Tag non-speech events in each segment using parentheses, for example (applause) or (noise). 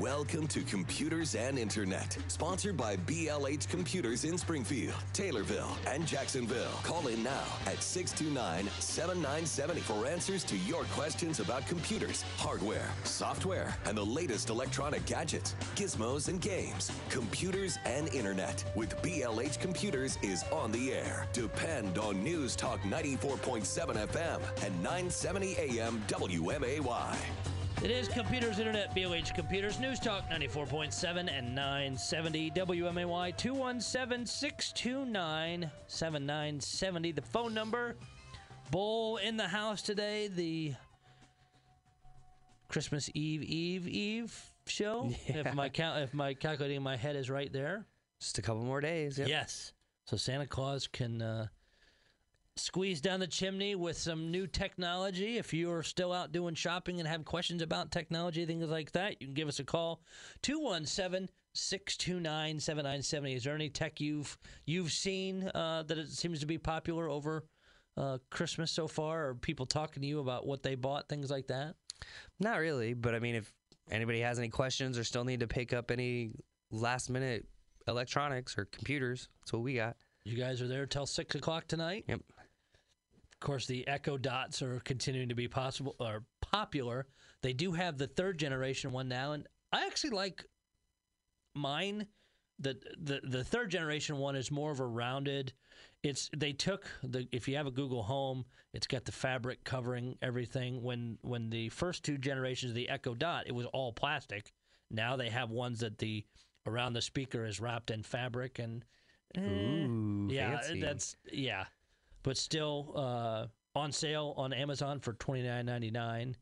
Welcome to Computers and Internet, sponsored by BLH Computers in Springfield, Taylorville, and Jacksonville. Call in now at 629 7970 for answers to your questions about computers, hardware, software, and the latest electronic gadgets, gizmos, and games. Computers and Internet with BLH Computers is on the air. Depend on News Talk 94.7 FM and 970 AM WMAY. It is Computers Internet, BLH Computers, News Talk 94.7 and 970 WMAY 217 629 7970. The phone number. Bull in the house today. The Christmas Eve, Eve, Eve show. If (laughs) my cal- if my calculating in my head is right there. Just a couple more days. Yep. Yes. So Santa Claus can uh, squeeze down the chimney with some new technology. If you are still out doing shopping and have questions about technology, things like that, you can give us a call 217 629 7970. Is there any tech you've you've seen uh, that it seems to be popular over uh, Christmas so far? Or people talking to you about what they bought, things like that? Not really, but I mean, if anybody has any questions or still need to pick up any last minute electronics or computers, that's what we got. You guys are there till six o'clock tonight. Yep. Of course, the Echo Dots are continuing to be possible or popular. They do have the third generation one now, and I actually like mine. The, the the third generation one is more of a rounded. It's they took the if you have a Google Home, it's got the fabric covering everything. When when the first two generations of the Echo Dot, it was all plastic. Now they have ones that the around the speaker is wrapped in fabric and eh, Ooh, yeah, fancy. that's yeah, but still uh, on sale on Amazon for twenty nine ninety nine.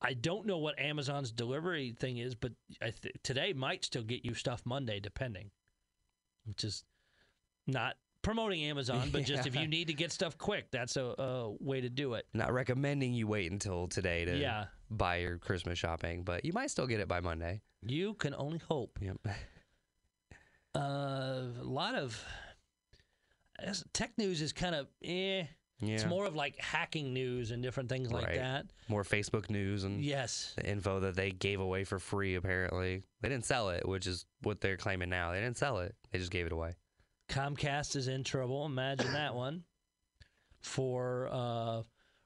I don't know what Amazon's delivery thing is, but I th- today might still get you stuff Monday, depending. Which is not promoting Amazon, but just if you need to get stuff quick, that's a, a way to do it. Not recommending you wait until today to Yeah. buy your Christmas shopping, but you might still get it by Monday. You can only hope. Yep. Uh, a lot of tech news is kind of eh. Yeah. It's more of like hacking news and different things like Right. that. More Facebook news and Yes. the info that they gave away for free. Apparently, they didn't sell it, which is what they're claiming now. They didn't sell it; they just gave it away. Comcast is in trouble. Imagine that one. For uh,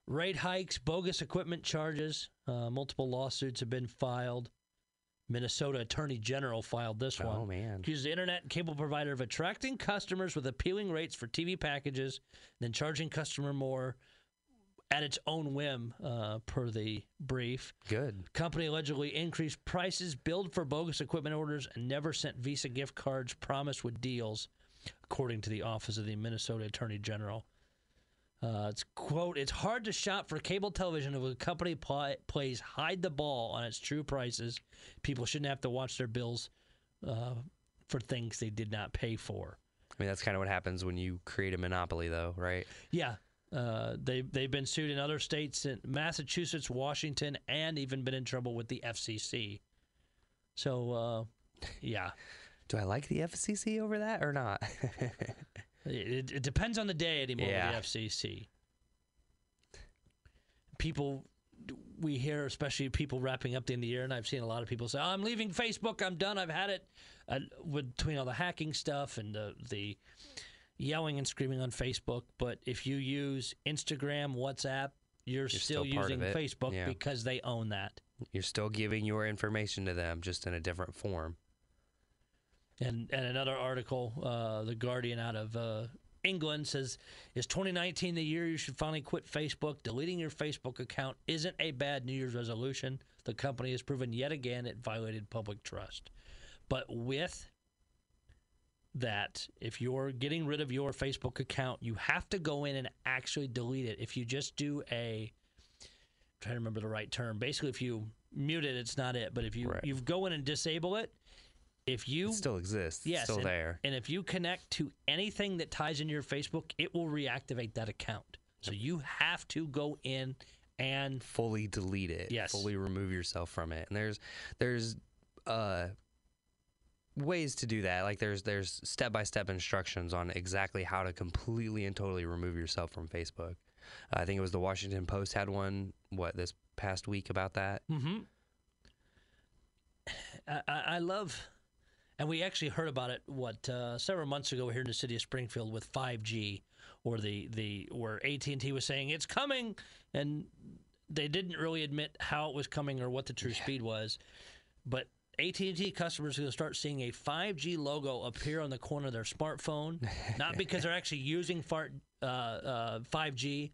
rate hikes, bogus equipment charges, uh, multiple lawsuits have been filed. Minnesota Attorney General filed this one. Oh man, Accuses the internet and cable provider of attracting customers with appealing rates for TV packages, then charging customer more at its own whim, uh, per the brief. good. Company allegedly increased prices, billed for bogus equipment orders, and never sent Visa gift cards promised with deals, according to the Office of the Minnesota Attorney General. Uh, it's quote: "It's hard to shop for cable television if a company pl- plays hide the ball on its true prices. People shouldn't have to watch their bills uh, for things they did not pay for." I mean, that's kind of what happens when you create a monopoly, though, right? Yeah. Uh, they they've been sued in other states, in Massachusetts, Washington, and even been in trouble with the FCC. So, uh, yeah, (laughs) Do I like the FCC over that or not? (laughs) it, it depends on the day anymore Yeah. with the FCC. People, we hear, especially people wrapping up the end of the year, and I've seen a lot of people say, oh, "I'm leaving Facebook. I'm done. I've had it." Uh, between all the hacking stuff and the the yelling and screaming on Facebook, but if you use Instagram, WhatsApp, you're, still, still using. Facebook Yeah. because they own that. You're still giving your information to them, just in a different form. And and another article, uh, the Guardian out of uh, England says, "Is 2019 the year you should finally quit Facebook? Deleting your Facebook account isn't a bad New Year's resolution. The company has proven yet again it violated public trust. But with that, if you're getting rid of your Facebook account, you have to go in and actually delete it. If you just do a, I'm trying to remember the right term. Basically, if you mute it, it's not it. But if you Right. you go in and disable it, if you It still exists. Yes, still and, there. And if you connect to anything that ties into your Facebook, it will reactivate that account. So you have to go in and fully delete it. Yes. Fully remove yourself from it. And there's there's uh ways to do that. Like there's there's step by step instructions on exactly how to completely and totally remove yourself from Facebook. Uh, I think it was the Washington Post had one what this past week about that. hmm (sighs) I, I I love, and we actually heard about it what uh, several months ago here in the city of Springfield with 5G, or the the where AT and T was saying it's coming, and they didn't really admit how it was coming or what the true speed was, but. AT&T customers are going to start seeing a 5G logo appear on the corner of their smartphone, (laughs) not because they're actually using fart, uh, uh, 5G,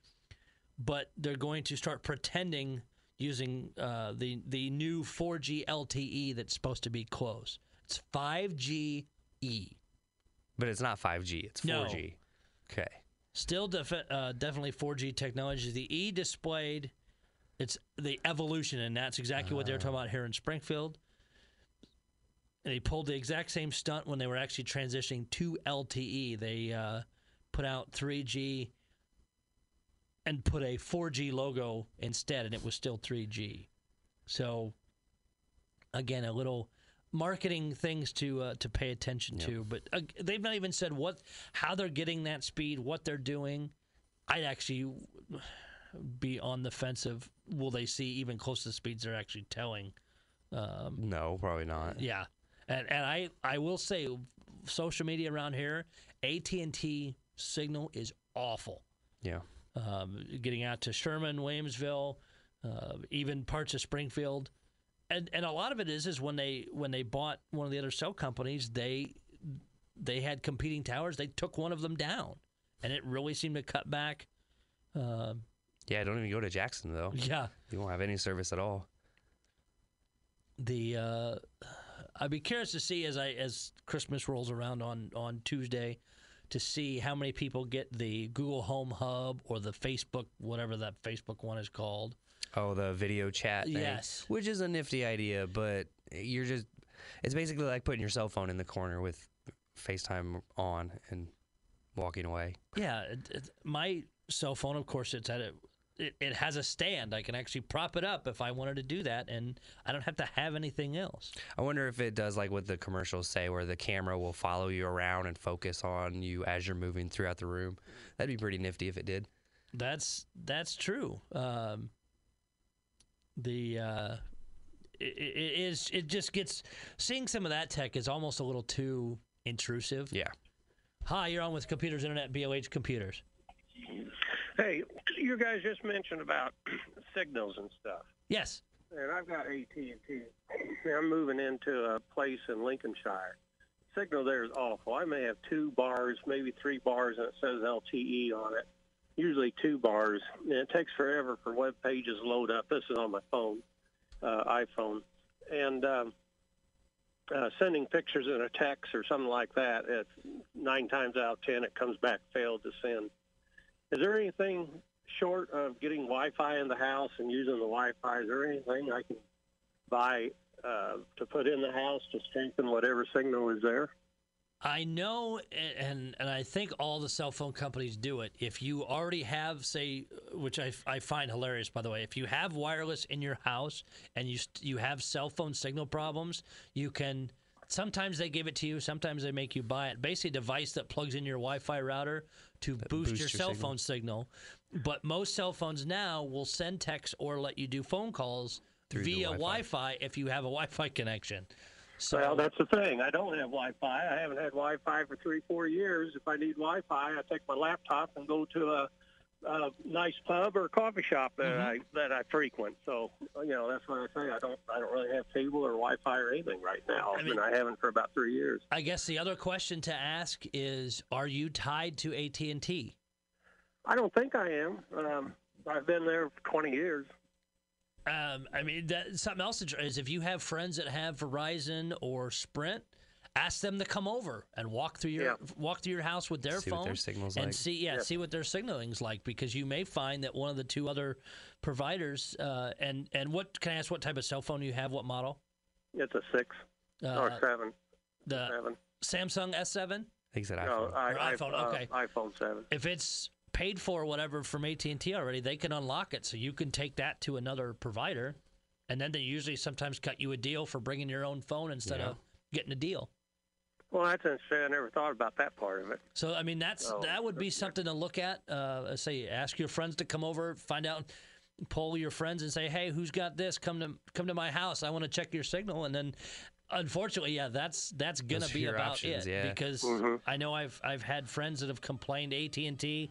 but they're going to start pretending using uh, the the new 4G LTE that's supposed to be close. It's 5G E. But it's not 5G. It's 4G. Okay. Still uh, definitely 4G technology. The E displayed, it's the evolution, and that's exactly what they're talking about here in Springfield. And they pulled the exact same stunt when they were actually transitioning to LTE. They uh, put out 3G and put a 4G logo instead, and it was still 3G. So, again, a little marketing things to uh, to pay attention to. But uh, they've not even said what how they're getting that speed, what they're doing. I'd actually be on the fence of will they see even close to the speeds they're actually telling. Um, No, probably not. yeah, and and I I will say, social media around here, AT and T signal is awful. Yeah. Um, getting out to Sherman, Williamsville, uh, even parts of Springfield, and and a lot of it is is when they when they bought one of the other cell companies, they they had competing towers. They took one of them down, and it really seemed to cut back. Uh, Yeah, don't even go to Jackson though. yeah, You won't have any service at all. the uh, I'd be curious to see as I as Christmas rolls around on on Tuesday to see how many people get the Google Home Hub or the Facebook whatever that Facebook one is called. Oh, the video chat thing. Yes. Which is a nifty idea, but you're just it's basically like putting your cell phone in the corner with FaceTime on and walking away. Yeah, it, it, my cell phone, of course, it's at a, it, it has a stand. I can actually prop it up if I wanted to do that, and I don't have to have anything else. I wonder if it does like what the commercials say where the camera will follow you around and focus on you as you're moving throughout the room. That'd be pretty nifty if it did. That's that's true. Um, the uh, it, it is it just gets seeing some of that tech is almost a little too intrusive. Yeah. Hi, you're on with Computers Internet, BLH Computers. Hey, you guys just mentioned about (clears throat) signals and stuff, Yes. and I've got AT and T. I'm moving into a place in Lincolnshire. Signal there is awful. I may have two bars, maybe three bars, and it says LTE on it. Usually two bars, and it takes forever for web pages load up. This is on my phone, uh, iPhone, and um, uh, sending pictures in a text or something like that. It's nine times out of ten, it comes back failed to send. Is there anything short of getting Wi-Fi in the house and using the Wi-Fi? Is there anything I can buy uh, to put in the house to strengthen whatever signal is there? I know, and and I think all the cell phone companies do it. If you already have, say, which I, I find hilarious, by the way, if you have wireless in your house and you you have cell phone signal problems, you can. Sometimes they give it to you. Sometimes they make you buy it. Basically, a device that plugs in your Wi-Fi router to boost, boosts your your cell signal. phone signal. But most cell phones now will send text or let you do phone calls Through via Wi-Fi. Wi-Fi if you have a Wi-Fi connection. So well, that's the thing. I don't have Wi-Fi. I haven't had Wi-Fi for three, four years. If I need Wi-Fi, I take my laptop and go to a, a nice pub or coffee shop that I that I frequent. So you know that's what I say. I don't I don't really have cable or Wi-Fi or anything right now, I mean- and I haven't for about three years. I guess the other question to ask is: Are you tied to AT and T? I don't think I am. Um, I've been there for 20 years. Um, I mean, that, something else is if you have friends that have Verizon or Sprint, ask them to come over and walk through your Yeah. walk through your house with their See phone what their signal's and like. see yeah, Yeah. see what their signaling's like because you may find that one of the two other providers uh, and and what can I ask what type of cell phone you have? What model? It's a six Uh, or seven. the seven. Samsung S7. I think it's an No, iPhone. I, Or I, iPhone, uh, okay. iPhone seven. if it's paid for whatever from AT&T already, they can unlock it so you can take that to another provider and then they usually sometimes cut you a deal for bringing your own phone instead Yeah. of getting a deal. Well, that's interesting. I never thought about that part of it. So I mean that's Oh, that would be something to look at. Uh, say ask your friends to come over, find out poll your friends and say, "Hey, who's got this? Come to come to my house. I want to check your signal." And then, unfortunately, yeah, that's that's gonna Those be about options, it yeah. because mm-hmm. I know I've I've had friends that have complained AT and T,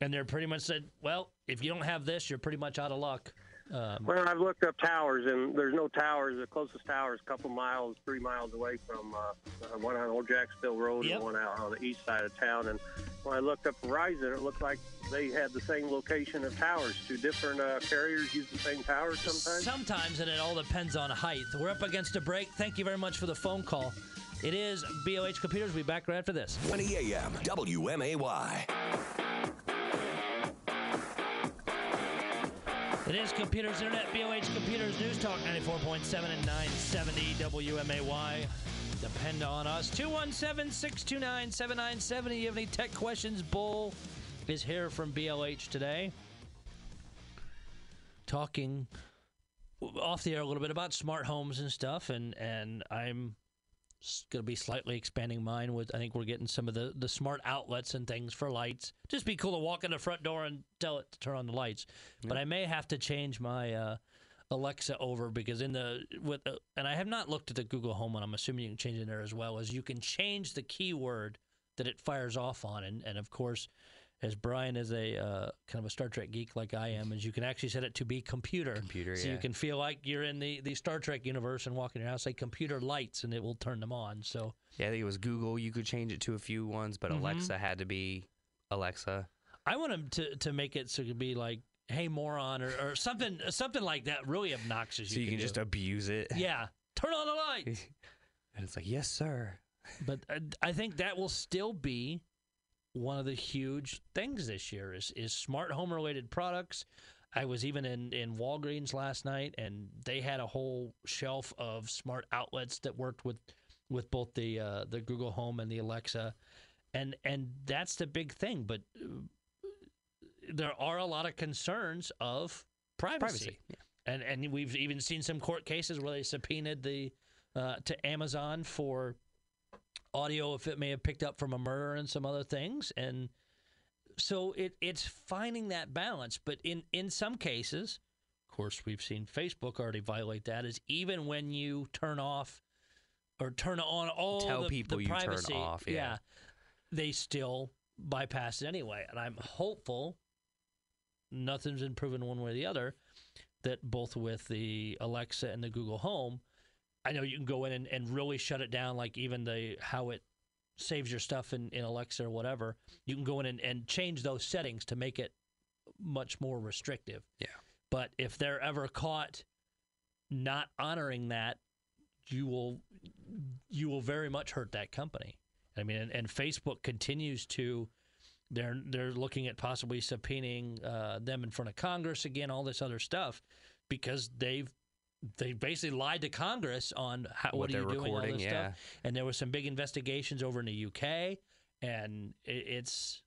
and they're pretty much said, "Well, if you don't have this, you're pretty much out of luck." Um, Well, I've looked up towers, and there's no towers. The closest tower is a couple miles, three miles away from uh, uh, one on Old Jacksonville Road Yep. and one out on the east side of town. And when I looked up Verizon, it looked like they had the same location of towers. Two different uh, carriers use the same towers sometimes. Sometimes, and it all depends on height. We're up against a break. Thank you very much for the phone call. It is BLH Computers. We'll be back right after this. 20 a.m. WMAY. It is Computers Internet, BLH Computers News Talk 94.7 and 970 WMAY. Depend on us. 217 629 7970. You have any tech questions? Bull is here from BLH today. Talking off the air a little bit about smart homes and stuff, and, and I'm going to be slightly expanding mine with I think we're getting some of the, the smart outlets and things for lights. Just be cool to walk in the front door and tell it to turn on the lights. But I may have to change my uh, Alexa over because in the with uh, and I have not looked at the Google Home one. I'm assuming you can change it there as well. As you can change the keyword that it fires off on, and and of course. As Brian is a uh, kind of a Star Trek geek like I am, is you can actually set it to be computer. Computer, so you can feel like you're in the, the Star Trek universe and walk in your house, say computer lights, and it will turn them on. So Yeah, I think it was Google. You could change it to a few ones, but Mhm. Alexa had to be Alexa. I want them to, to make it so it could be like, "Hey moron" or, or something (laughs) something like that. Really obnoxious. So you can do. just abuse it. yeah, turn on the lights. (laughs) And it's like, yes, sir. but uh, I think that will still be one of the huge things this year is is smart home related products. I was even in, in Walgreens last night, and they had a whole shelf of smart outlets that worked with with both the uh, the Google Home and the Alexa, and and that's the big thing. But uh, there are a lot of concerns of privacy, Privacy. Yeah. and and we've even seen some court cases where they subpoenaed the uh, to Amazon for audio if it may have picked up from a murder and some other things. And so it it's finding that balance. But in in some cases of course we've seen Facebook already violate that is even when you turn off or turn on all Tell the, people the you turn privacy. off, yeah. they still bypass it anyway. And I'm hopeful nothing's been proven one way or the other that both with the Alexa and the Google Home I know you can go in and, and really shut it down, like even the how it saves your stuff in, in Alexa or whatever. You can go in and, and change those settings to make it much more restrictive. Yeah. But if they're ever caught not honoring that, you will you will very much hurt that company. I mean, and, and Facebook continues to they're they're looking at possibly subpoenaing uh, them in front of Congress again, all this other stuff, because they've they basically lied to Congress on how, what, What are you doing, all this yeah. stuff. And there was some big investigations over in the UK, and it, it's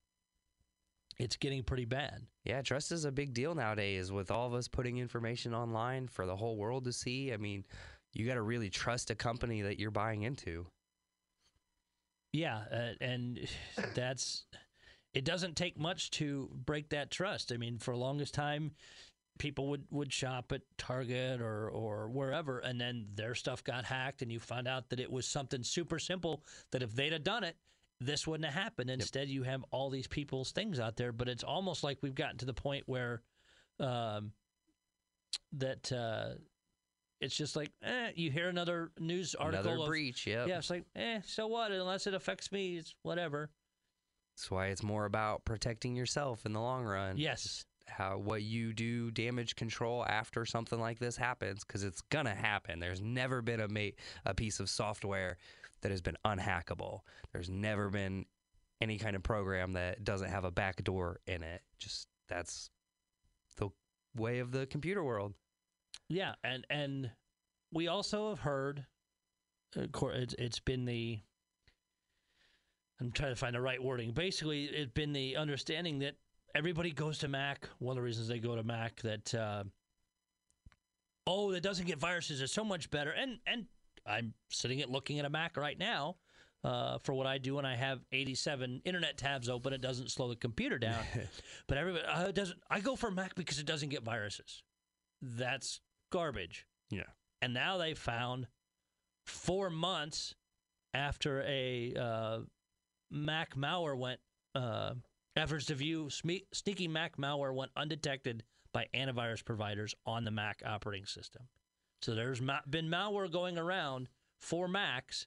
it's getting pretty bad. Yeah, trust is a big deal nowadays with all of us putting information online for the whole world to see. I mean, you got to really trust a company that you're buying into. Yeah, uh, and (sighs) that's it. Doesn't take much to break that trust. I mean, for the longest time, people would, would shop at Target or or wherever, and then their stuff got hacked, and you found out that it was something super simple. That if they'd have done it, this wouldn't have happened. Instead, you have all these people's things out there. But it's almost like we've gotten to the point where um, that uh, it's just like eh, you hear another news article Another of, breach, yep. yeah, it's like, eh, so what? Unless it affects me, it's whatever. That's why it's more about protecting yourself in the long run. Yes. How what you do damage control after something like this happens because it's gonna happen. There's never been a ma- a piece of software that has been unhackable. There's never been any kind of program that doesn't have a backdoor in it. Just that's the way of the computer world. Yeah, and and we also have heard, uh, it's, it's been the. I'm trying to find the right wording. Basically, it's been the understanding that everybody goes to Mac. One of the reasons they go to Mac that, uh, oh, that doesn't get viruses is so much better. And and I'm sitting at looking at a Mac right now. Uh, for what I do, and I have 87 internet tabs open, it doesn't slow the computer down. (laughs) but everybody uh, doesn't. I go for Mac because it doesn't get viruses. That's garbage. Yeah. And now they found four months after a uh, Mac malware went, uh, efforts to view sme- sneaky Mac malware went undetected by antivirus providers on the Mac operating system. So there's ma- been malware going around for Macs,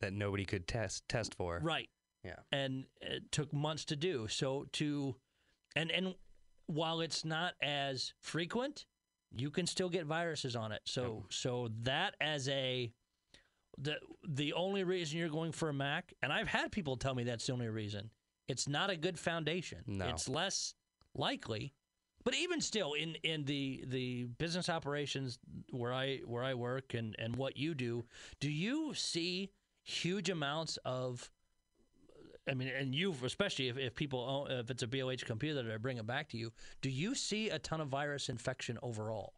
That nobody could test test for. right? Yeah. and it took months to do. So to and and while it's not as frequent, you can still get viruses on it. So so that as a the the only reason you're going for a Mac, and I've had people tell me that's the only reason. It's not a good foundation. No. It's less likely. But even still, in, in the, the business operations where I where I work and, and what you do, do you see huge amounts of I mean, and you especially if, if people own, if it's a BLH computer that I bring it back to you, do you see a ton of virus infection overall?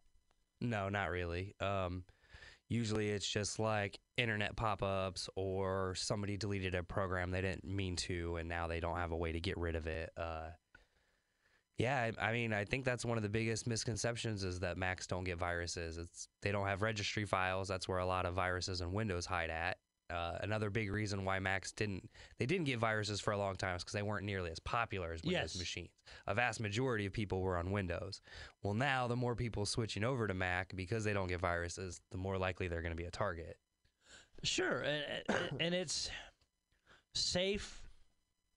No, not really. Um, usually it's just like internet pop-ups or somebody deleted a program they didn't mean to, and now they don't have a way to get rid of it. Uh, yeah, I, I mean, I think that's one of the biggest misconceptions is that Macs don't get viruses. It's they don't have registry files. That's where a lot of viruses and Windows hide at. Uh, another big reason why Macs didn't they didn't get viruses for a long time is because they weren't nearly as popular as Windows Yes. machines. A vast majority of people were on Windows. Well, now the more people switching over to Mac because they don't get viruses, the more likely they're going to be a target. Sure, and, and- and it's safe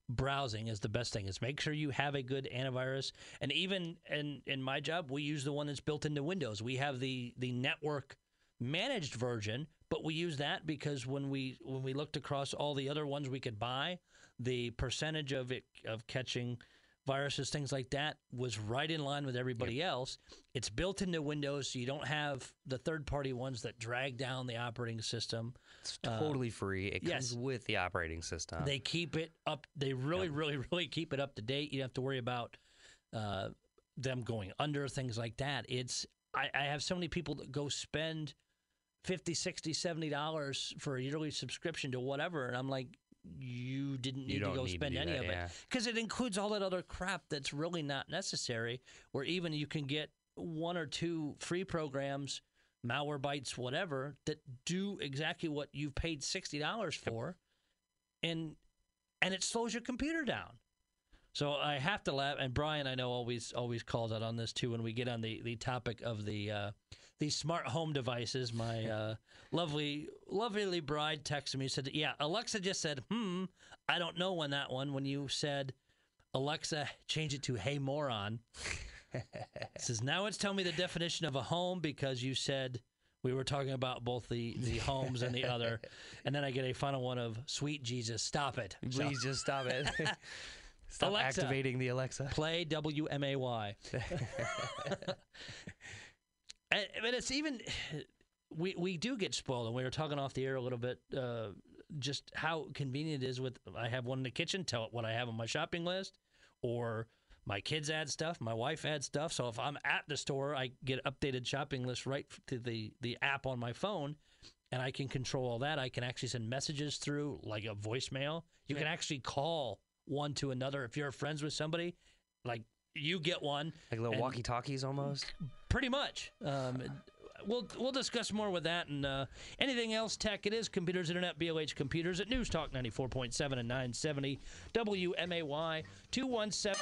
browsing is the best thing. Is make sure you have a good antivirus, and even in in my job, we use the one that's built into Windows. We have the the network managed version, but we use that because when we when we looked across all the other ones we could buy, the percentage of it of catching viruses, things like that, was right in line with everybody else. It's built into Windows, so you don't have the third party ones that drag down the operating system. It's totally free. It Uh, yes. comes with the operating system. They keep it up. They really, really, really keep it up to date. You don't have to worry about uh, them going under things like that. It's I, I have so many people that go spend 50 60 70 dollars for a yearly subscription to whatever and i'm like you didn't You need to go need spend do any that, of it. because it includes all that other crap that's really not necessary where even you can get one or two free programs Malwarebytes whatever that do exactly what you've paid $60 for and and it slows your computer down. So i have to laugh and brian i know always always calls out on this too when we get on the the topic of the uh these smart home devices my (laughs) uh lovely lovely bride texted me said yeah alexa just said hmm i don't know when that one when you said alexa change it to hey moron It (laughs) says now it's telling me the definition of a home because you said we were talking about both the the homes and the other and then i get a final one of sweet jesus stop it So, Please just stop it. (laughs) stop Alexa. activating the Alexa. play wmay and, but it's even we we do get spoiled and we were talking off the air a little bit uh, just how convenient it is with i have one in the kitchen tell it what i have on my shopping list or my kids add stuff my wife adds stuff. So if i'm at the store i get updated shopping list right to the the app on my phone and i can control all that. I can actually send messages through like a voicemail. You can actually call one to another. If you're friends with somebody like you get one. Like little walkie talkies almost. Pretty much. Um, we'll we'll discuss more with that and uh, anything else tech. It is computers, internet, BLH computers at News Talk ninety four point seven and nine seventy WMAY two one seven.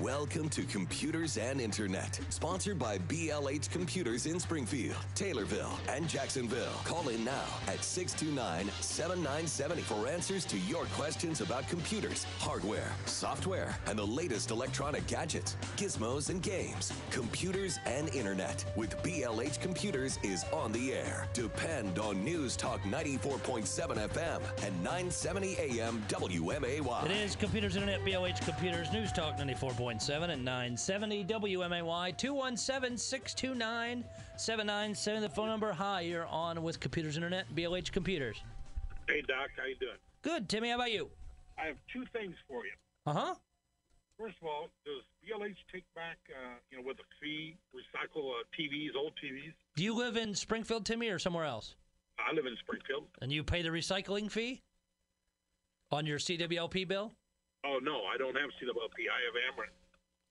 Welcome to Computers and Internet, sponsored by BLH Computers in Springfield, Taylorville, and Jacksonville. Call in now at 629 7970 for answers to your questions about computers, hardware, software, and the latest electronic gadgets, gizmos, and games. Computers and Internet with BLH Computers is on the air. Depend on News Talk 94.7 FM and 970 AM WMAY. It is computers, internet, BLH computers, News Talk ninety four point seven and nine seventy WMAY two one seven six two nine seven nine seven. The phone number. Hi, you're on with computers, internet, BLH computers. Hey Doc, how you doing? Good, Timmy. How about you? I have two things for you. Uh huh. First of all, does BLH take back, uh, you know, with a fee, recycle uh, TVs, old TVs? Do you live in Springfield, Timmy, or somewhere else? I live in Springfield. And you pay the recycling fee on your CWLP bill? Oh no, I don't have CWLP. I have Ameren.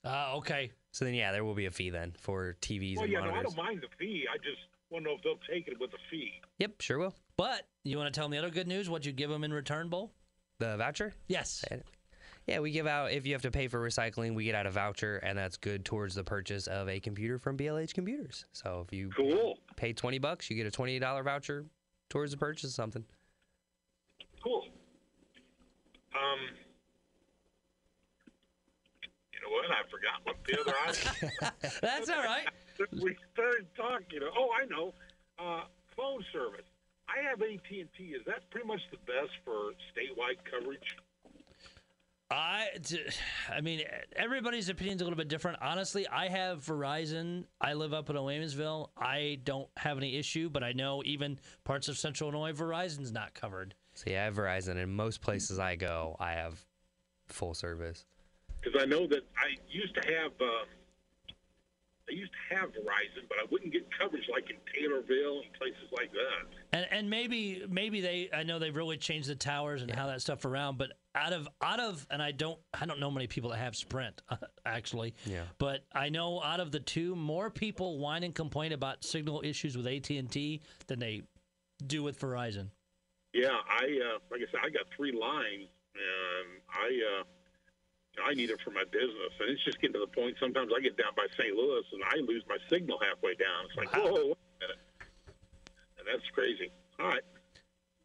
Ah, okay. So then, yeah, there will be a fee then for TVs Well, and yeah, no, I don't mind the fee. I just want to know if they'll take it with a fee. Yep, sure will. But you want to tell them the other good news? What'd you give them in return, Bull? The voucher? Yes. Yeah, we give out if you have to pay for recycling, we get out a voucher, and that's good towards the purchase of a computer from BLH Computers. So if you Cool, pay twenty bucks, you get a twenty dollar voucher towards the purchase of something. cool. Um, you what? I forgot what the other (laughs) option. That's all right. (laughs) we started talking. Oh, I know. Uh, phone service. I have AT and T. Is that pretty much the best for statewide coverage? I, (sighs) I mean, everybody's opinion's a little bit different. Honestly, I have Verizon. I live up in Owensville. I don't have any issue, but I know even parts of Central Illinois, Verizon's not covered. So yeah, I have Verizon, and most places I go, I have full service. Because I know that I used to have. Um, I used to have Verizon, but I wouldn't get coverage like in Taylorville and places like that. And and maybe maybe they I know they've really changed the towers and how that stuff around, but out of out of and I don't I don't know many people that have Sprint (laughs) actually. Yeah. But I know out of the two, more people whine and complain about signal issues with AT and T than they do with Verizon. Yeah, I uh, like I said, I got three lines, and I uh, I need it for my business, and it's just getting to the point. Sometimes I get down by St. Louis, and I lose my signal halfway down. It's like, Wow. whoa, wait a minute, and that's crazy. All right,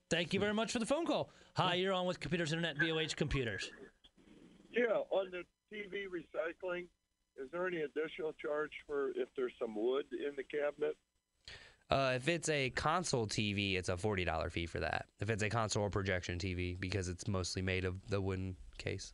Thank you very much for the phone call. Hi, you're on with Computers Internet BLH Computers. Yeah, on the TV recycling, is there any additional charge for if there's some wood in the cabinet? Uh, if it's a console TV, it's a forty dollar fee for that. If it's a console or projection TV, because it's mostly made of the wooden case.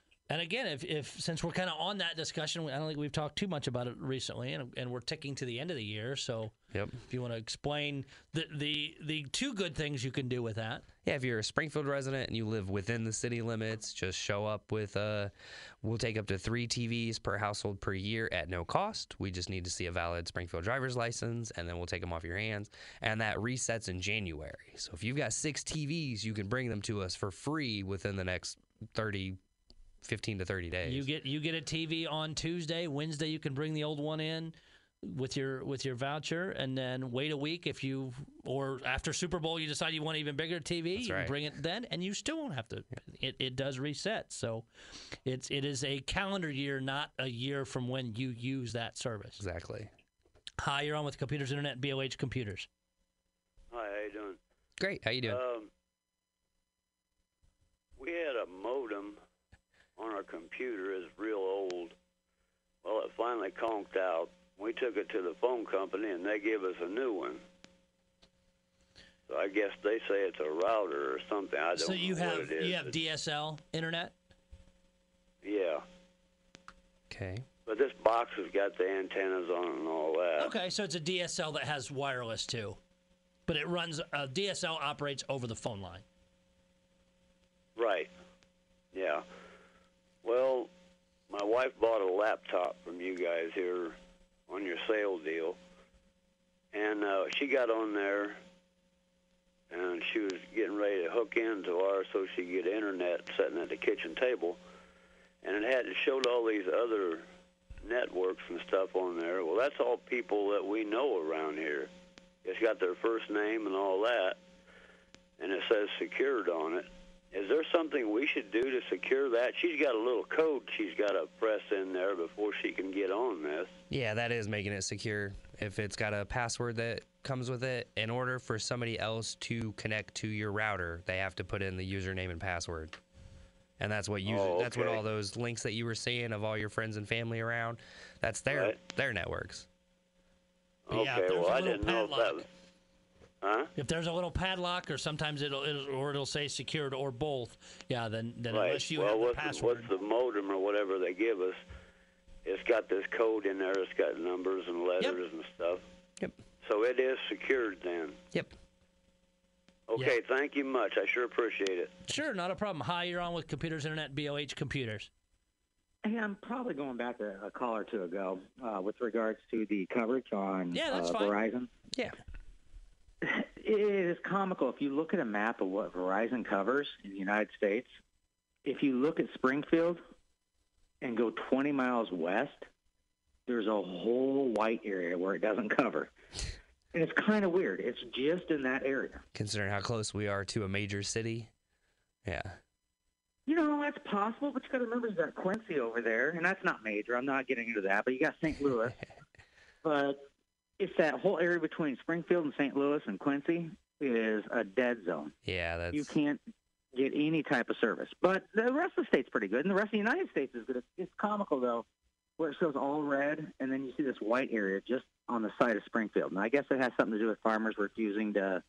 And again, if, if since we're kind of on that discussion, I don't think we've talked too much about it recently, and, and we're ticking to the end of the year. So Yep. if you want to explain the, the the two good things you can do with that, Yeah, if you're a Springfield resident and you live within the city limits, just show up with uh we'll take up to 3 TVs per household per year at no cost. We just need to see a valid Springfield driver's license and then we'll take them off your hands and that resets in January. So if you've got 6 TVs, you can bring them to us for free within the next 30 15 to 30 days. you get you get a TV on Tuesday, Wednesday you can bring the old one in with your with your voucher, and then wait a week if you or after Super Bowl you decide you want an even bigger TV, That's you right. bring it then, and you still won't have to. It, it does reset, so it's it is a calendar year, not a year from when you use that service. exactly. Hi, you're on with Computers Internet, BLH Computers. Hi, how you doing? Great. How you doing? Um, we had a modem on our computer. is real old. Well, it finally conked out. We took it to the phone company, and they gave us a new one. So I guess they say it's a router or something. I don't So you know have what it is. you have DSL internet. yeah, okay. but this box has got the antennas on it and all that. Okay, so it's a DSL that has wireless too, but it runs. Uh, DSL operates over the phone line. Right. Yeah. My wife bought a laptop from you guys here on your sale deal, and uh, she got on there, and she was getting ready to hook into ours so she could get internet sitting at the kitchen table, and it had it showed all these other networks and stuff on there. Well, that's all people that we know around here. It's got their first name and all that, and it says secured on it. Is there something we should do to secure that? She's got a little code she's got to press in there before she can get on this. Yeah, that is making it secure. If it's got a password that comes with it, in order for somebody else to connect to your router, they have to put in the username and password. And that's what user, Oh, that's what all those links that you were seeing of all your friends and family around. That's their Right. their networks. But yeah, okay, there's well, I didn't know if that was. Huh? If there's a little padlock, or sometimes it'll, it'll or it'll say secured or both. Yeah, then then right. unless you well, have the what's, password. what's the modem or whatever they give us? It's got this code in there. It's got numbers and letters and stuff. Yep. So it is secured then. Yep. Okay, thank you much. I sure appreciate it. Sure, not a problem. Hi, you're on with Computers Internet, BLH Computers. Hey, I'm probably going back to a call or two ago uh, with regards to the coverage on Yeah, that's uh, fine. Verizon. Yeah. It is comical if you look at a map of what Verizon covers in the United States. If you look at Springfield and go 20 miles west, there's a whole white area where it doesn't cover. And it's kind of weird. It's just in that area. Considering how close we are to a major city. Yeah. You know, that's possible, but you got to remember you got Quincy over there, and that's not major. I'm not getting into that, but you got St. Louis. (laughs) but it's that whole area between Springfield and St. Louis and Quincy is a dead zone. Yeah, that's You can't get any type of service. But the rest of the state's pretty good, and the rest of the United States is good. It's, it's comical though, where it shows all red, and then you see this white area just on the side of Springfield. And I guess it has something to do with farmers refusing to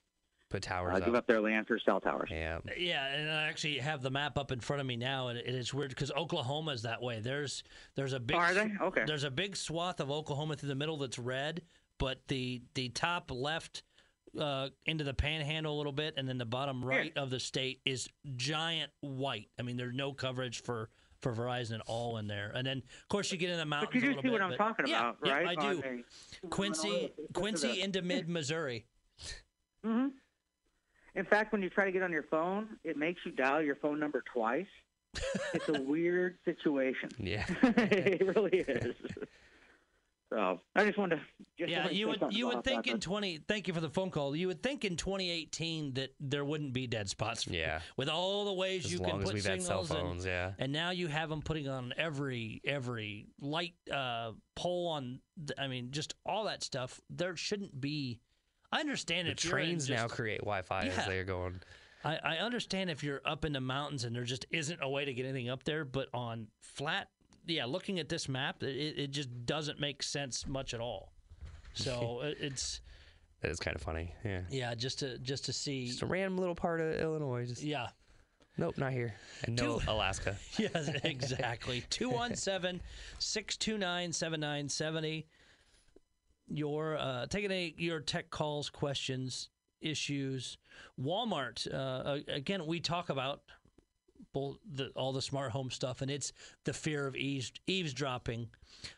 put towers uh, give up their land for cell towers. Yeah. Yeah, and I actually have the map up in front of me now, and it is weird because Oklahoma is that way. There's there's a big Are they? Okay. There's a big swath of Oklahoma through the middle that's red, but the the top left uh, into the panhandle a little bit, and then the bottom right of the state is giant white. I mean, there's no coverage for for Verizon at all in there. And then of course you get in the mountains But you a do little see bit. what I'm talking yeah, about, yeah, right? I do. A- Quincy, Quincy into mid Missouri. hmm In fact, when you try to get on your phone, it makes you dial your phone number twice. it's a (laughs) weird situation. Yeah. (laughs) it really is. (laughs) So I just wanted to. Just yeah, you would you would think in twenty. Thank you for the phone call. You would think in 2018 that there wouldn't be dead spots. Yeah. With all the ways As you long can as put we've had cell signals and- phones, yeah. And now you have them putting on every every light uh, pole on. th- I mean, just all that stuff. There shouldn't be. I understand The if you're in trains now create Wi-Fi Yeah. as they're going. I, I understand if you're up in the mountains and there just isn't a way to get anything up there, but on flat, yeah, looking at this map, it, it just doesn't make sense much at all. So it- (laughs) it's That is kind of funny. Yeah. yeah, just to just to see. Just a random little part of Illinois. Just Yeah. nope, not here. And no Two- (laughs) Alaska. Yes, exactly. (laughs) 217 629 7970. Your uh, taking a, your tech calls, questions, issues. Walmart. Uh, again, we talk about the, all the smart home stuff, and it's the fear of eaves, eavesdropping.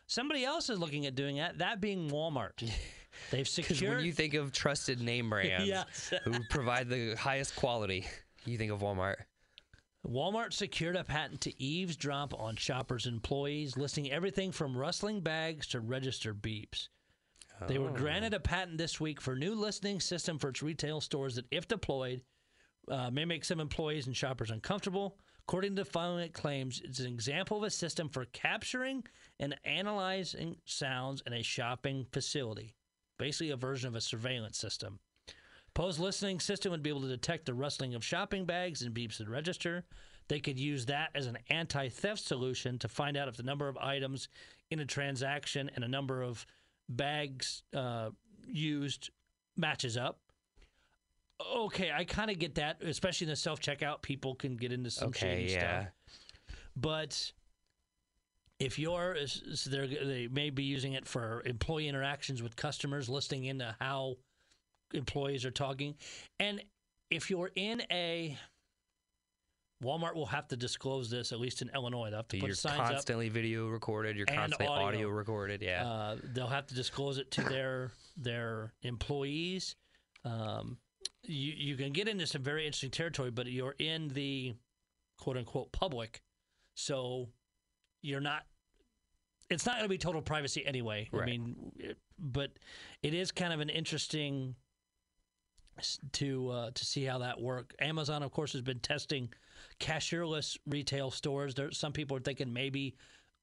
Somebody else is looking at doing that. That being Walmart. (laughs) They've (laughs) secured. when you think of trusted name (laughs) brands Yes. who provide the highest quality, you think of Walmart. Walmart secured a patent to eavesdrop on shoppers' employees, listing everything from rustling bags to registered beeps. They were oh. granted a patent this week for a new listening system for its retail stores that, if deployed, uh, may make some employees and shoppers uncomfortable. According to the filing, it claims it's an example of a system for capturing and analyzing sounds in a shopping facility, basically a version of a surveillance system. Poe's listening system would be able to detect the rustling of shopping bags and beeps the register. They could use that as an anti theft solution to find out if the number of items in a transaction and a number of bags uh, used matches up. Okay, I kind of get that, especially in the self checkout. People can get into some Okay, shady yeah. stuff. But if you're, so they're, they may be using it for employee interactions with customers, listening into how employees are talking. And if you're in a Walmart will have to disclose this, at least in Illinois. They'll have to So put you're signs up. constantly video recorded. You're constantly audio. audio. recorded. Yeah. Uh, they'll have to disclose it to their their employees. Um, you you can get into some very interesting territory, but you're in the quote unquote public, so you're not. It's not going to be total privacy anyway. I mean, it, but it is kind of an interesting to uh, to see how that work. Amazon, of course, has been testing cashierless retail stores. There, some people are thinking maybe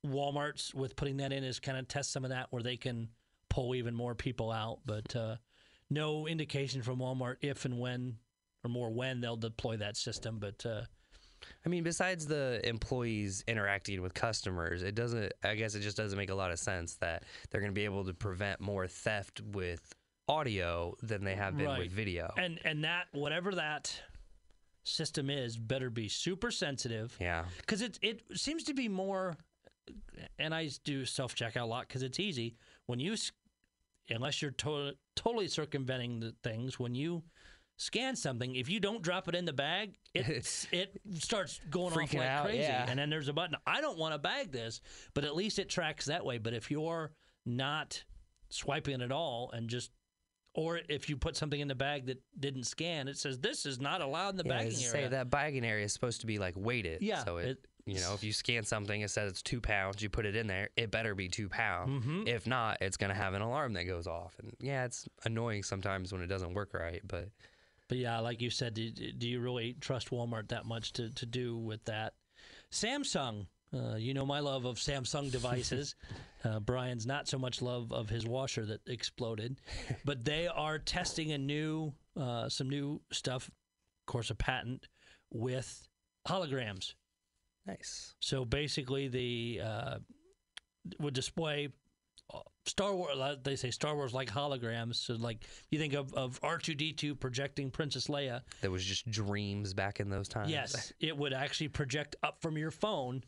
Walmart's with putting that in is kind of test some of that where they can pull even more people out. But uh, no indication from Walmart if and when, or more when they'll deploy that system. But uh, I mean, besides the employees interacting with customers, it doesn't. I guess it just doesn't make a lot of sense that they're going to be able to prevent more theft with audio than they have been Right. with video. and and that whatever that system is better be super sensitive. yeah. because it it seems to be more and i do self checkout a lot because it's easy when you unless you're to- totally circumventing the things when you scan something, if you don't drop it in the bag, it (laughs) it starts going off like out, crazy. yeah. And then there's a button. I don't want to bag this, but at least it tracks that way. But if you're not swiping at all and just or if you put something in the bag that didn't scan, it says this is not allowed in the Yeah, bagging area. say that bagging area is supposed to be like weighted. Yeah, So it, it- you know, if you scan something, it says it's two pounds. You put it in there, it better be two pounds. Mhm. If not, it's gonna have an alarm that goes off. And yeah, it's annoying sometimes when it doesn't work right. But But yeah, like you said, do, do you really trust Walmart that much to, to do with that? Samsung, uh, you know my love of Samsung (laughs) devices. uh, Brian's not so much love of his washer that exploded, (laughs) but they are testing a new, uh, some new stuff, of course, a patent with holograms. Nice. So basically, the uh, would display uh, Star Wars. They say Star Wars like holograms. So like you think of of R two D two projecting Princess Leia. There was just dreams back in those times. Yes, it would actually project up from your phone,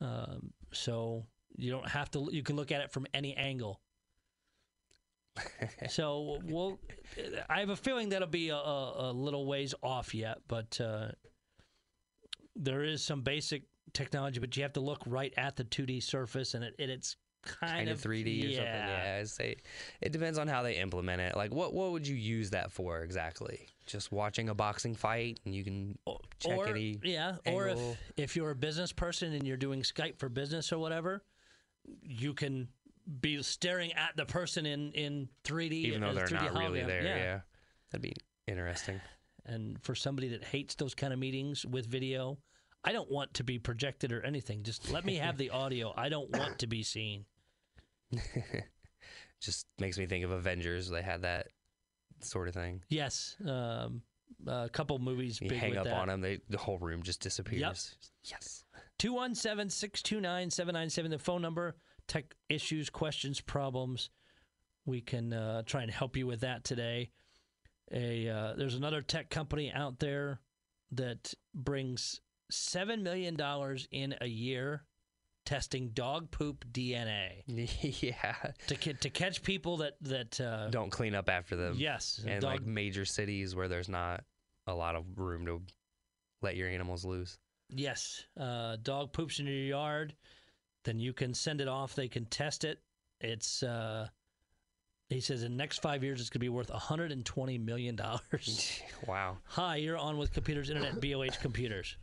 um, so you don't have to. You can look at it from any angle. (laughs) so we'll. I have a feeling that'll be a, a, a little ways off yet, but uh, there is some basic technology. But you have to look right at the two D surface, and it, it it's kind, kind of 3D or something. Yeah, say it depends on how they implement it. Like, what what would you use that for exactly? Just watching a boxing fight, and you can check or, any. yeah, or if if you're a business person and you're doing Skype for business or whatever, you can be staring at the person in in 3D, even though they're 3D not really there. Yeah. that'd be interesting. And for somebody that hates those kind of meetings with video, I don't want to be projected or anything. Just let me have the (laughs) audio. I don't want to be seen. (laughs) Just makes me think of Avengers. They had that sort of thing. Yes, um, a couple movies. You hang up that. on them, they the whole room just disappears. Yes. 217 629 797, the phone number. Tech issues, questions, problems. We can uh, try and help you with that today. A uh, There's another tech company out there that brings $7 million in a year testing dog poop DNA (laughs) yeah. to, to catch people that. that uh, Don't clean up after them. Yes. In dog like major cities where there's not a lot of room to let your animals loose. Yes, uh, dog poops in your yard, then you can send it off. They can test it. It's uh, he says in the next five years it's going to be worth 120 million dollars. (laughs) wow. Hi, you're on with Computers Internet, BLH Computers.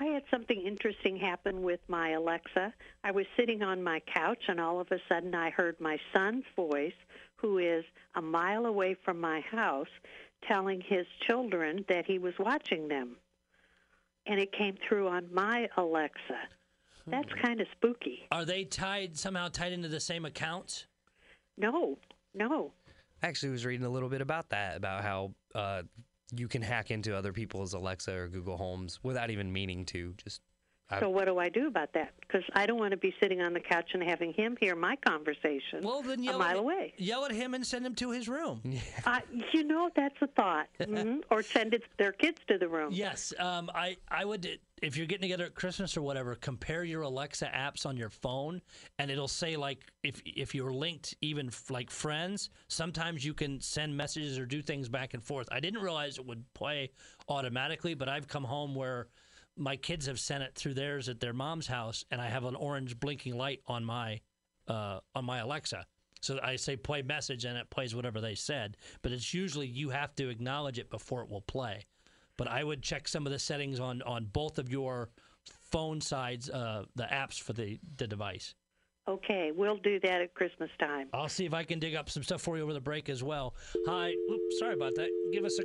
I had something interesting happen with my Alexa. I was sitting on my couch, and all of a sudden I heard my son's voice, who is a mile away from my house, telling his children that he was watching them. And it came through on my Alexa. That's kind of spooky. Are they tied somehow tied into the same accounts? No, no. I actually was reading a little bit about that, about how uh, you can hack into other people's Alexa or Google Homes without even meaning to. Just So what do I do about that? Because I don't want to be sitting on the couch and having him hear my conversation Well, then a yell mile at, away. Yell at him and send him to his room. (laughs) Uh, you know, that's a thought. (laughs) hmm Or send it, their kids to the room. Yes, um, I I would if you're getting together at Christmas or whatever, compare your Alexa apps on your phone, and it'll say like if if you're linked even f- like friends, sometimes you can send messages or do things back and forth. I didn't realize it would play automatically, but I've come home where my kids have sent it through theirs at their mom's house, and I have an orange blinking light on my uh, on my Alexa. So I say play message and it plays whatever they said, but it's usually you have to acknowledge it before it will play. But I would check some of the settings on on both of your phone sides, uh, the apps for the the device. Okay, we'll do that at Christmas time. I'll see if I can dig up some stuff for you over the break as well. Hi, oops, sorry about that. Give us a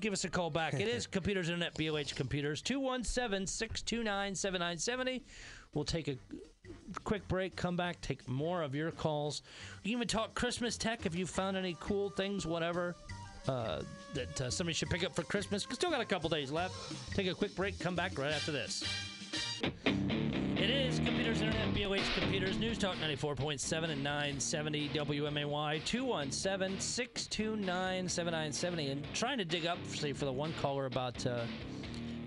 give us a call back. It is (laughs) Computers Internet BLH Computers 217-629-7970. We'll take a quick break, come back, take more of your calls. You can even talk Christmas tech if you found any cool things, whatever. Uh, that uh, somebody should pick up for Christmas. Still got a couple days left. Take a quick break. Come back right after this. It is Computers Internet, BLH Computers, News Talk 94.7 and 970 WMAY, 217 629 7970. And trying to dig up, say, for the one caller about uh,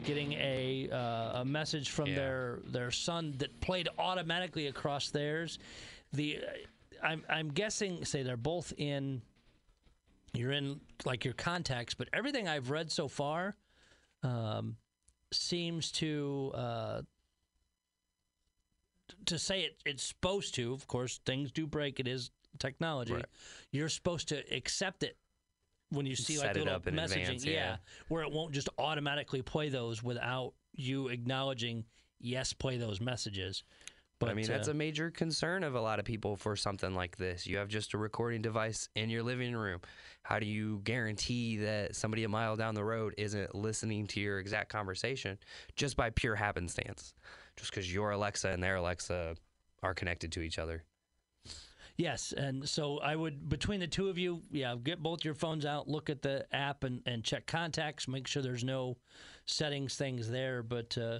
getting a, uh, a message from Yeah. their, their son that played automatically across theirs. The uh, I'm, I'm guessing, say, they're both in you're in like your contacts, but everything I've read so far um, seems to uh, to say it, it's supposed to. Of course, things do break. It is technology. Right. You're supposed to accept it when you see Set like it little messaging, advance, yeah. where it won't just automatically play those without you acknowledging yes, play those messages. But I mean, that's uh, a major concern of a lot of people for something like this. You have just a recording device in your living room. How do you guarantee that somebody a mile down the road isn't listening to your exact conversation just by pure happenstance? Just because your Alexa and their Alexa are connected to each other. Yes, and so I would between the two of you, yeah, get both your phones out, look at the app, and, and check contacts, make sure there's no settings things there. But uh,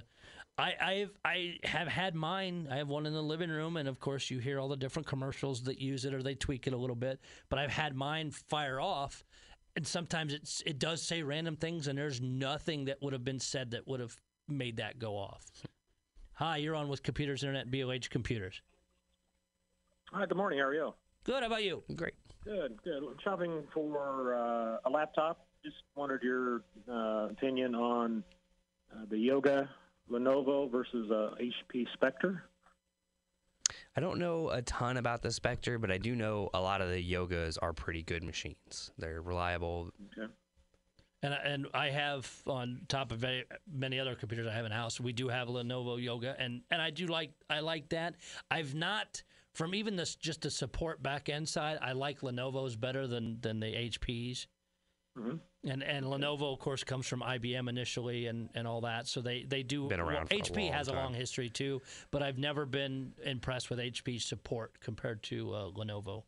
I I've I have had mine. I have one in the living room, and of course you hear all the different commercials that use it or they tweak it a little bit. But I've had mine fire off, and sometimes it's it does say random things, and there's nothing that would have been said that would have made that go off. Hi, you're on with Computers Internet, BLH Computers. Hi, good morning. How are you? Good. How about you? Great. Good, good. Shopping for uh, a laptop. Just wondered your uh, opinion on uh, the Yoga Lenovo versus uh, HP Spectre. I don't know a ton about the Spectre, but I do know a lot of the Yogas are pretty good machines. They're reliable. Okay. And and I have on top of very, many other computers I have in house, we do have a Lenovo Yoga, and and I do like I like that. I've not from even this just the support back end side. I like Lenovo's better than than the HPs. Mhm. And and Lenovo, of course, comes from IBM initially, and, and all that. So they they do. Been around for a HP long has a long history too, but I've never been impressed with HP's support compared to uh, Lenovo.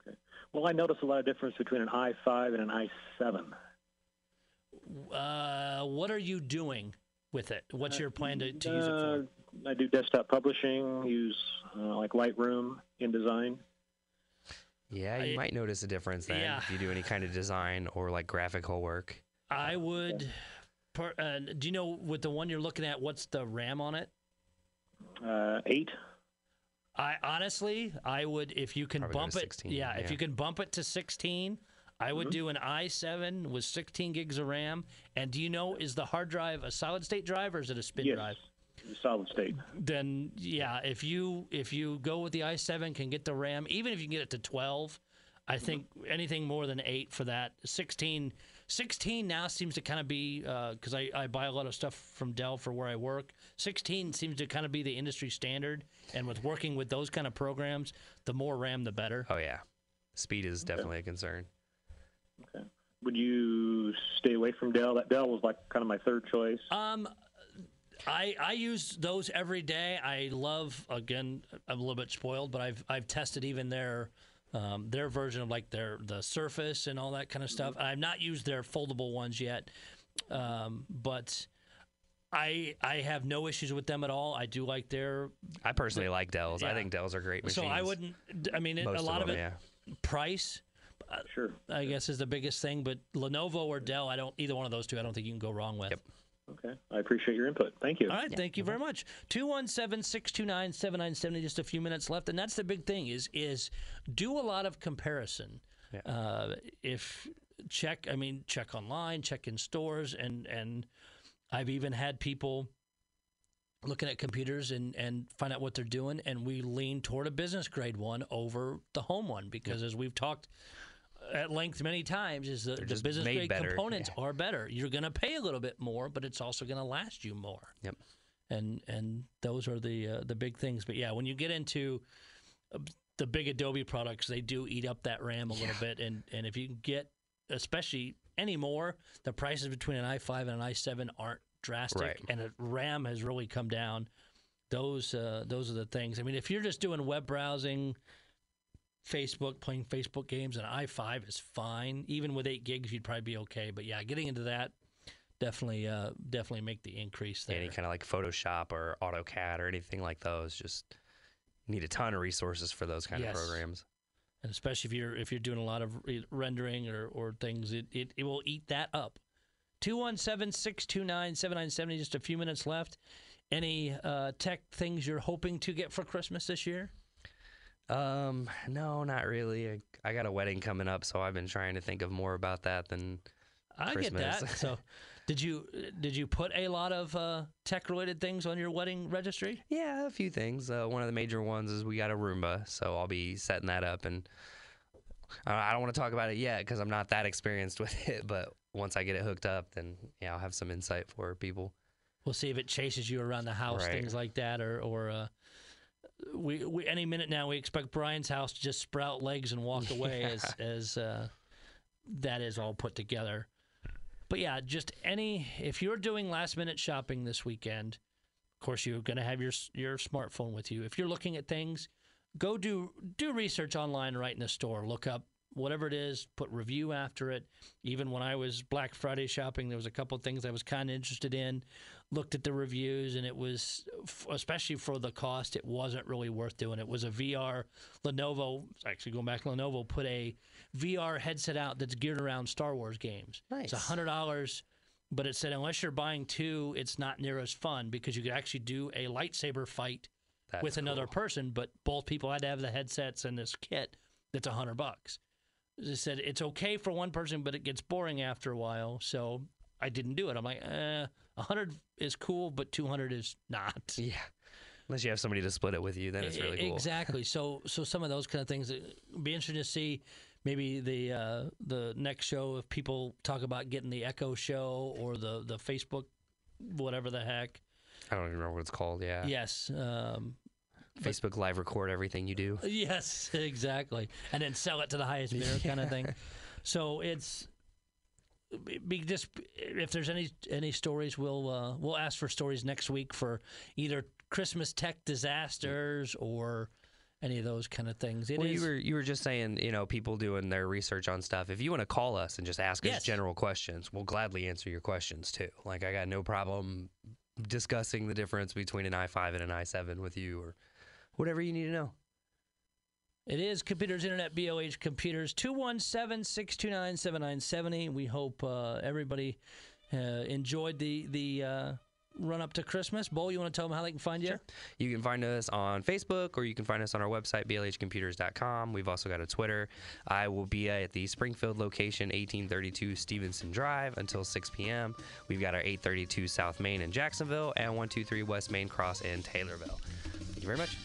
Okay. Well, I noticed a lot of difference between an i5 and an i7. Uh, what are you doing with it? What's your plan to, to use it for? Uh, I do desktop publishing. Use uh, like Lightroom, InDesign. Yeah, you I- might notice a difference then Yeah. if you do any kind of design or like graphical work. I would. Per, uh, do you know with the one you're looking at? What's the RAM on it? Uh, eight. I honestly, I would if you can Probably bump it. 16, yeah, if you can bump it to 16, I would mm-hmm. do an i7 with 16 gigs of RAM. And do you know is the hard drive a solid state drive or is it a spin yes. drive? Solid state. Then yeah, if you if you go with the i7 can get the RAM, even if you can get it to 12, I mm-hmm. think anything more than eight for that. 16, 16 now seems to kind of be uh, because I, I buy a lot of stuff from Dell for where I work. 16 seems to kind of be the industry standard, and with working with those kind of programs, the more RAM, the better. Oh yeah, speed is definitely a concern. Would you stay away from Dell? That Dell was like kind of my third choice. Um, I I use those every day. I love again. I'm a little bit spoiled, but I've I've tested even their um, their version of like their the Surface and all that kind of stuff. I've not used their foldable ones yet, um, but. I I have no issues with them at all. I do like their I personally like Dells. I think Dells are great machines. so I wouldn't. I mean, it, Most a lot of, them, it yeah. price. Sure. I guess is the biggest thing, but Lenovo or Dell, I don't either one of those two. I don't think you can go wrong with. Yep. Okay. I appreciate your input. Thank you. All right, thank you very much. 217-629-7970 just a few minutes left and that's the big thing is is do a lot of comparison. Yeah. Uh, if check I mean check online, check in stores and and I've even had people looking at computers and and find out what they're doing and we lean toward a business grade one over the home one because as we've talked at length many times is the, the business grade better, components yeah. are better. You're going to pay a little bit more, but it's also going to last you more Yep. and and those are the uh, the big things. But yeah, when you get into uh, the big Adobe products, they do eat up that RAM a little bit, and and if you can get, especially anymore, the prices between an i5 and an i7 aren't drastic, Right. and a RAM has really come down. Those uh, those are the things. I mean, if you're just doing web browsing. Facebook playing Facebook games and i5 is fine. Even with eight gigs, you'd probably be okay. But yeah, getting into that definitely uh, definitely make the increase there. Any kind of like Photoshop or AutoCAD or anything like those, just need a ton of resources for those kind Yes. of programs. and especially if you're if you're doing a lot of re- rendering or, or things, it, it, it will eat that up. 217-629-7970, just a few minutes left. Any uh, tech things you're hoping to get for Christmas this year? Um, no, not really. I, I got a wedding coming up, so I've been trying to think of more about that than I Christmas. get that. So, (laughs) did you did you put a lot of uh, tech related things on your wedding registry? Yeah, a few things. Uh, one of the major ones is we got a Roomba, so I'll be setting that up. And I I don't want to talk about it yet because I'm not that experienced (laughs) with it. But once I get it hooked up, then yeah, I'll have some insight for people. We'll see if it chases you around the house, Right. things like that, or or uh, we, we any minute now we expect Brian's house to just sprout legs and walk (laughs) away as as uh, that is all put together. But yeah, just any if you're doing last minute shopping this weekend, of course you're going to have your your smartphone with you. If you're looking at things, go do do research online right in the store. Look up whatever it is, put review after it. Even when I was Black Friday shopping, there was a couple of things I was kind of interested in. Looked at the reviews, and it was, especially for the cost, it wasn't really worth doing. It was a VR. Lenovo, actually going back, Lenovo put a VR headset out that's geared around Star Wars games. nice. It's a hundred dollars, but it said unless you're buying two, it's not near as fun because you could actually do a lightsaber fight That's with another cool. person, but both people had to have the headsets and this kit that's a hundred bucks. They said it's okay for one person, but it gets boring after a while. So I didn't do it. I'm like, eh, a hundred is cool, but two hundred is not. (laughs) Yeah, unless you have somebody to split it with you, then it's really cool. Exactly. (laughs) So so some of those kind of things. Be interesting to see. Maybe the uh, the next show if people talk about getting the Echo show or the the Facebook, whatever the heck. I don't even remember what it's called. Yeah. Yes. Um, Facebook live record everything you do. (laughs) Yes, exactly. And then sell it to the highest bidder kind of thing. So it's be- just if there's any any stories, we'll uh, we'll ask for stories next week for either Christmas tech disasters or any of those kind of things. It well, is- you were you were just saying, you know, people doing their research on stuff. If you want to call us and just ask Yes. us general questions, we'll gladly answer your questions too. Like I got no problem discussing the difference between an i5 and an i7 with you or whatever you need to know. It is Computers Internet, BLH Computers, 217 629 7970. We hope uh, everybody uh, enjoyed the, the uh, run up to Christmas. Bo, you want to tell them how they can find you? You can find us on Facebook or you can find us on our website, blhcomputers.com. We've also got a Twitter. I will be at the Springfield location, 1832 Stevenson Drive, until 6 p.m. We've got our 832 South Main in Jacksonville and 123 West Main Cross in Taylorville. Thank you very much.